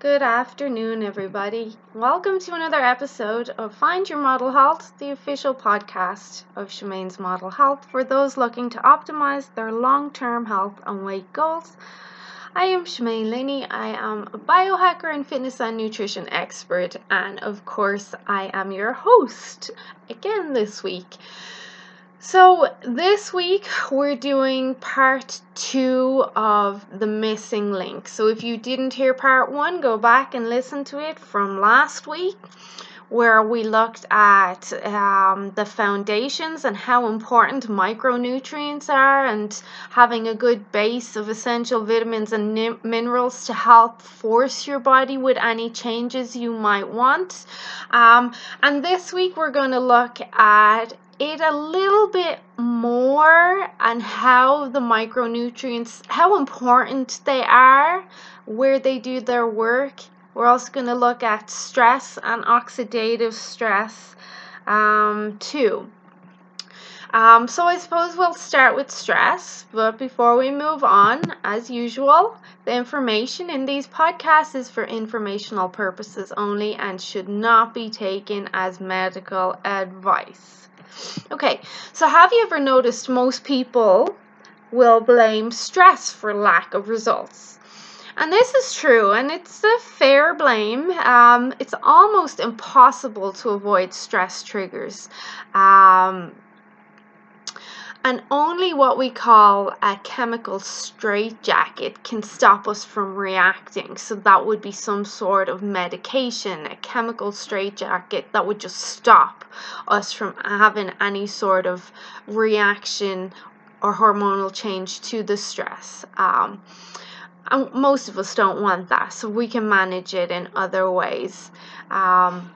Good afternoon, everybody. Welcome to another episode of Find Your Model Health, the official podcast of Shemaine's Model Health for those looking to optimize their long term health and weight goals. I am Shemaine Linney. I am a biohacker and fitness and nutrition expert, and of course, I am your host again this week. So, this week we're doing part two of the missing link. So, if you didn't hear part one, go back and listen to it from last week, where we looked at um, the foundations and how important micronutrients are, and having a good base of essential vitamins and minerals to help force your body with any changes you might want. Um, and this week we're going to look at it a little bit more and how the micronutrients, how important they are, where they do their work. We're also going to look at stress and oxidative stress um, too. Um, so I suppose we'll start with stress, but before we move on, as usual, the information in these podcasts is for informational purposes only and should not be taken as medical advice. Okay, so have you ever noticed most people will blame stress for lack of results? And this is true, and it's a fair blame. Um, it's almost impossible to avoid stress triggers. Um, and only what we call a chemical straitjacket can stop us from reacting. So that would be some sort of medication, a chemical straitjacket that would just stop us from having any sort of reaction or hormonal change to the stress. Um, and most of us don't want that, so we can manage it in other ways. Um,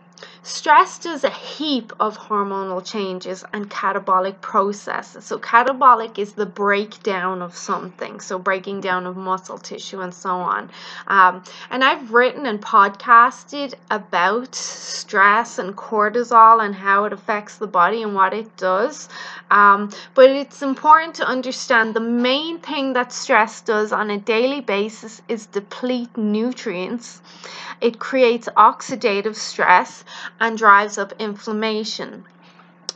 Stress does a heap of hormonal changes and catabolic processes. So, catabolic is the breakdown of something, so breaking down of muscle tissue and so on. Um, and I've written and podcasted about stress and cortisol and how it affects the body and what it does. Um, but it's important to understand the main thing that stress does on a daily basis is deplete nutrients. It creates oxidative stress and drives up inflammation.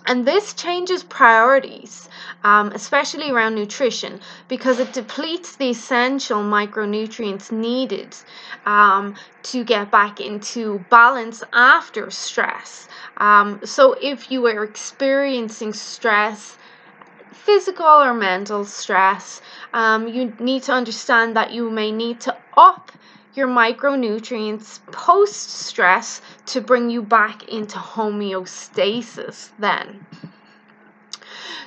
And this changes priorities, um, especially around nutrition, because it depletes the essential micronutrients needed um, to get back into balance after stress. Um, so, if you are experiencing stress, physical or mental stress, um, you need to understand that you may need to up your micronutrients post stress to bring you back into homeostasis then.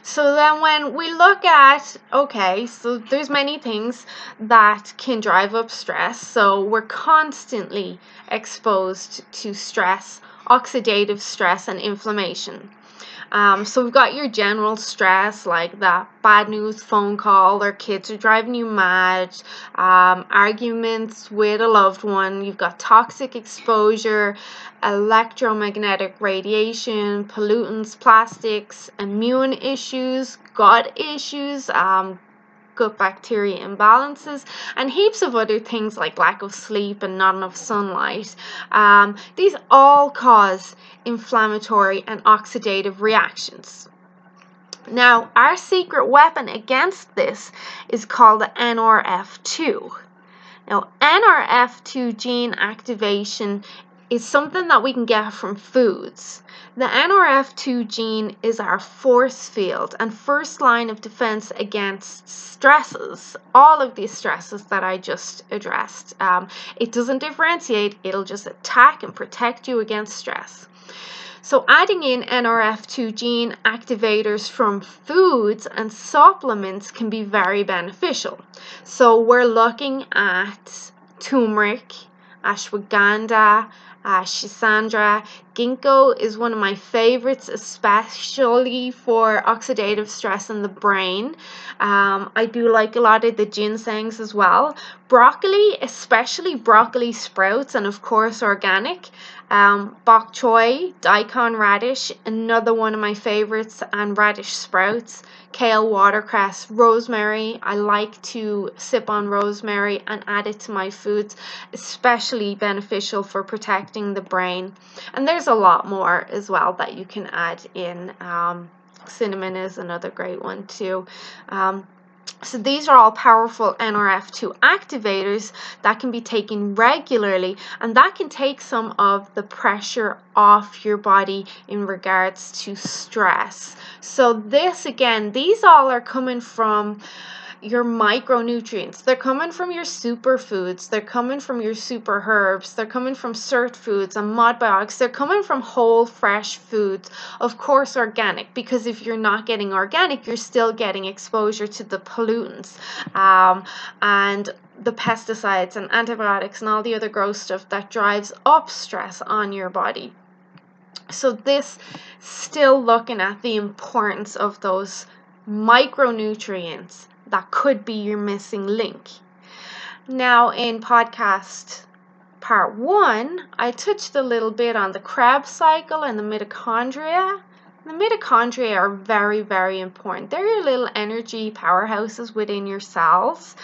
So then when we look at okay, so there's many things that can drive up stress. So we're constantly exposed to stress, oxidative stress and inflammation. Um, so we've got your general stress, like that bad news phone call, or kids are driving you mad, um, arguments with a loved one. You've got toxic exposure, electromagnetic radiation, pollutants, plastics, immune issues, gut issues, um, gut bacteria imbalances, and heaps of other things like lack of sleep and not enough sunlight. Um, these all cause inflammatory and oxidative reactions. Now, our secret weapon against this is called the NRF2. Now, NRF2 gene activation is something that we can get from foods. The NRF2 gene is our force field and first line of defense against stresses, all of these stresses that I just addressed. Um, it doesn't differentiate, it'll just attack and protect you against stress. So, adding in NRF2 gene activators from foods and supplements can be very beneficial. So, we're looking at turmeric, ashwagandha, uh, Schisandra. Ginkgo is one of my favorites, especially for oxidative stress in the brain. Um, I do like a lot of the ginsengs as well. Broccoli, especially broccoli sprouts, and of course organic, Um, bok choy, daikon radish, another one of my favorites, and radish sprouts, kale, watercress, rosemary. I like to sip on rosemary and add it to my foods, especially beneficial for protecting the brain. And there's a lot more as well that you can add in. Um, cinnamon is another great one too. Um, so these are all powerful NRF2 activators that can be taken regularly and that can take some of the pressure off your body in regards to stress. So this again, these all are coming from your micronutrients. They're coming from your superfoods. They're coming from your super herbs. They're coming from sirt foods and modbiotics. They're coming from whole, fresh foods. Of course, organic, because if you're not getting organic, you're still getting exposure to the pollutants um, and the pesticides and antibiotics and all the other gross stuff that drives up stress on your body. So, this still looking at the importance of those micronutrients that could be your missing link. Now, in podcast part one, I touched a little bit on the Krebs cycle and the mitochondria the mitochondria are very, very important. They're your little energy powerhouses within your cells.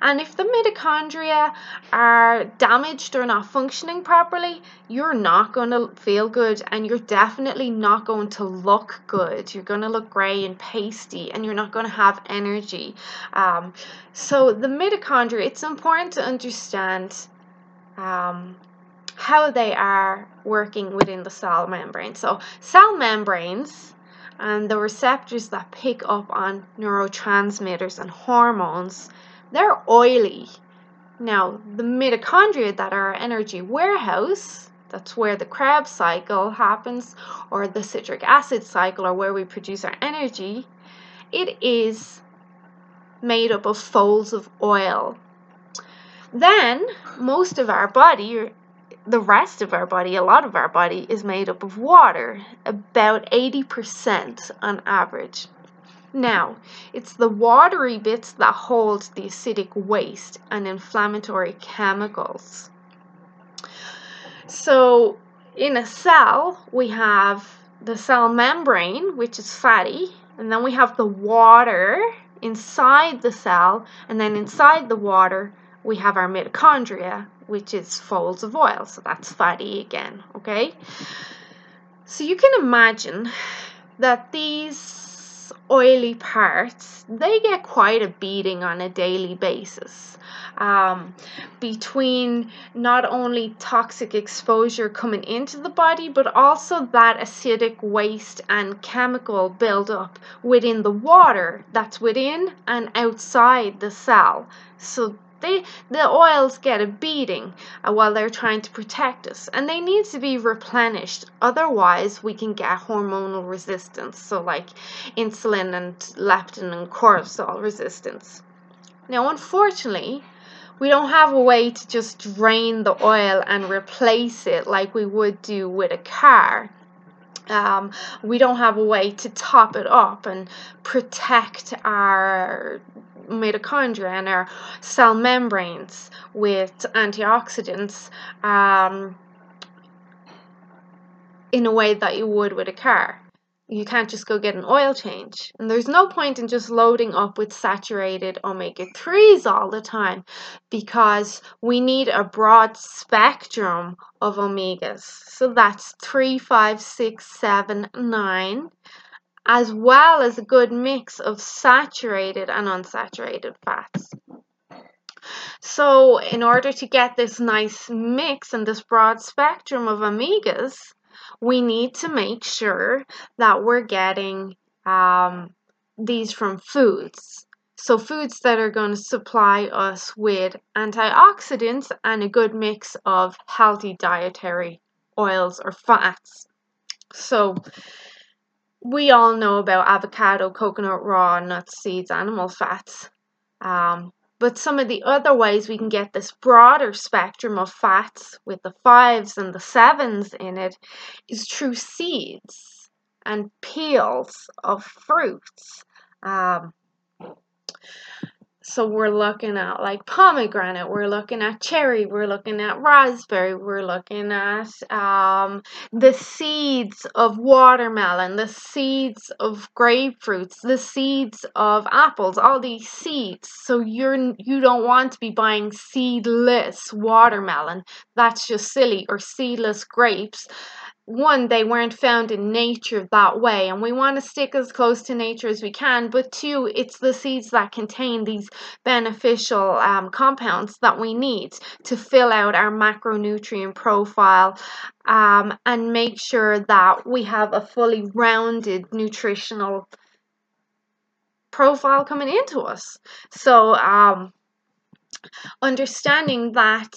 And if the mitochondria are damaged or not functioning properly, you're not going to feel good and you're definitely not going to look good. You're going to look grey and pasty and you're not going to have energy. Um, so, the mitochondria, it's important to understand. Um, how they are working within the cell membrane. So, cell membranes and the receptors that pick up on neurotransmitters and hormones, they're oily. Now, the mitochondria that are our energy warehouse, that's where the Krebs cycle happens, or the citric acid cycle, or where we produce our energy, it is made up of folds of oil. Then, most of our body, the rest of our body, a lot of our body, is made up of water, about 80% on average. Now, it's the watery bits that hold the acidic waste and inflammatory chemicals. So, in a cell, we have the cell membrane, which is fatty, and then we have the water inside the cell, and then inside the water, we have our mitochondria, which is folds of oil. So that's fatty again, okay? So you can imagine that these oily parts, they get quite a beating on a daily basis. Um, between not only toxic exposure coming into the body, but also that acidic waste and chemical buildup within the water that's within and outside the cell. So they the oils get a beating uh, while they're trying to protect us and they need to be replenished. Otherwise we can get hormonal resistance so like insulin and leptin and cortisol resistance. Now unfortunately we don't have a way to just drain the oil and replace it like we would do with a car. Um, we don't have a way to top it up and protect our mitochondria and our cell membranes with antioxidants um, in a way that you would with a car. You can't just go get an oil change. And there's no point in just loading up with saturated omega 3s all the time because we need a broad spectrum of omegas. So that's 3, 5, 6, 7, 9 as well as a good mix of saturated and unsaturated fats. So, in order to get this nice mix and this broad spectrum of omegas, we need to make sure that we're getting um, these from foods. So, foods that are going to supply us with antioxidants and a good mix of healthy dietary oils or fats. So, we all know about avocado, coconut, raw nuts, seeds, animal fats. Um, but some of the other ways we can get this broader spectrum of fats with the fives and the sevens in it is through seeds and peels of fruits. Um, So we're looking at like pomegranate, we're looking at cherry, we're looking at raspberry, we're looking at um, the seeds of watermelon, the seeds of grapefruits, the seeds of apples, all these seeds. So you're you don't want to be buying seedless watermelon. That's just silly or seedless grapes one, they weren't found in nature that way, and we want to stick as close to nature as we can. But two, it's the seeds that contain these beneficial um, compounds that we need to fill out our macronutrient profile um, and make sure that we have a fully rounded nutritional profile coming into us. So, um, understanding that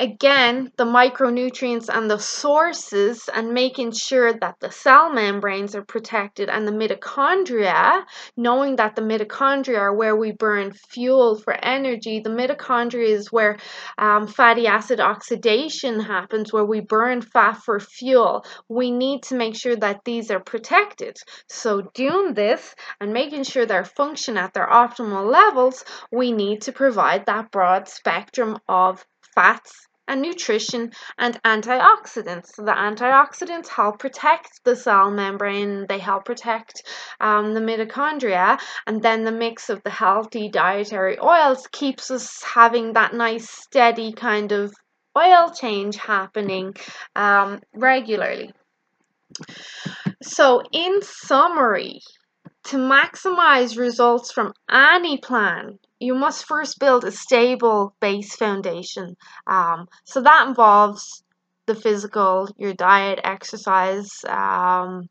again the micronutrients and the sources and making sure that the cell membranes are protected and the mitochondria knowing that the mitochondria are where we burn fuel for energy. The mitochondria is where um, fatty acid oxidation happens where we burn fat for fuel. We need to make sure that these are protected. So doing this and making sure they function at their optimal levels we need to provide that broad spectrum of fats and nutrition and antioxidants. So the antioxidants help protect the cell membrane, they help protect um, the mitochondria, and then the mix of the healthy dietary oils keeps us having that nice steady kind of oil change happening um, regularly. So, in summary, to maximize results from any plan, you must first build a stable base foundation. Um, so that involves the physical, your diet, exercise, um,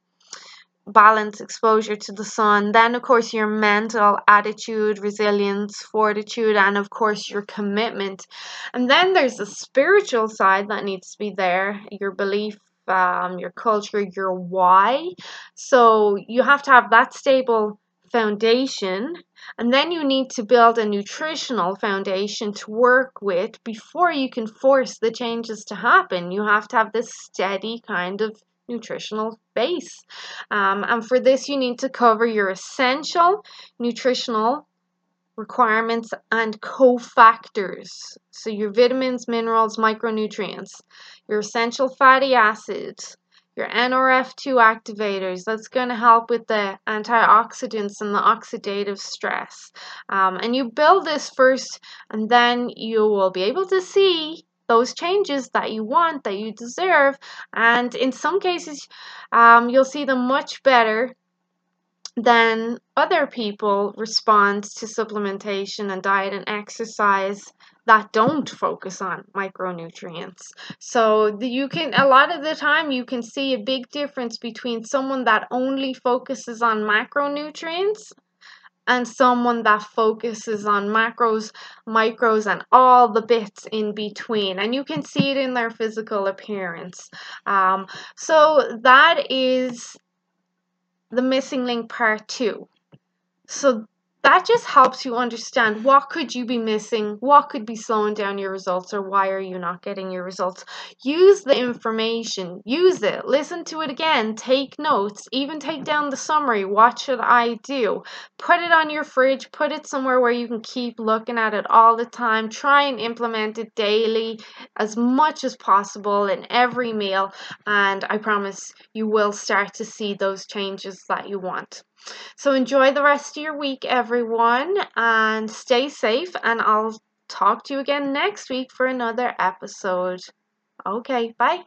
balance, exposure to the sun. Then, of course, your mental attitude, resilience, fortitude, and of course, your commitment. And then there's a spiritual side that needs to be there your belief, um, your culture, your why. So you have to have that stable foundation and then you need to build a nutritional foundation to work with before you can force the changes to happen. You have to have this steady kind of nutritional base. Um, and for this, you need to cover your essential nutritional requirements and cofactors. So, your vitamins, minerals, micronutrients, your essential fatty acids, your NRF2 activators. That's going to help with the antioxidants and the oxidative stress. Um, and you build this first, and then you will be able to see those changes that you want, that you deserve. And in some cases, um, you'll see them much better than other people respond to supplementation and diet and exercise that don't focus on micronutrients. So you can a lot of the time you can see a big difference between someone that only focuses on macronutrients and someone that focuses on macros, micros, and all the bits in between. And you can see it in their physical appearance. Um, so that is the missing link part two. So that just helps you understand what could you be missing what could be slowing down your results or why are you not getting your results. Use the information use it listen to it again take notes even take down the summary what should i do? Put it on your fridge put it somewhere where you can keep looking at it all the time try and implement it daily as much as possible in every meal and i promise you will start to see those changes that you want so enjoy the rest of your week, everyone, and stay safe. And I'll talk to you again next week for another episode. Okay, bye.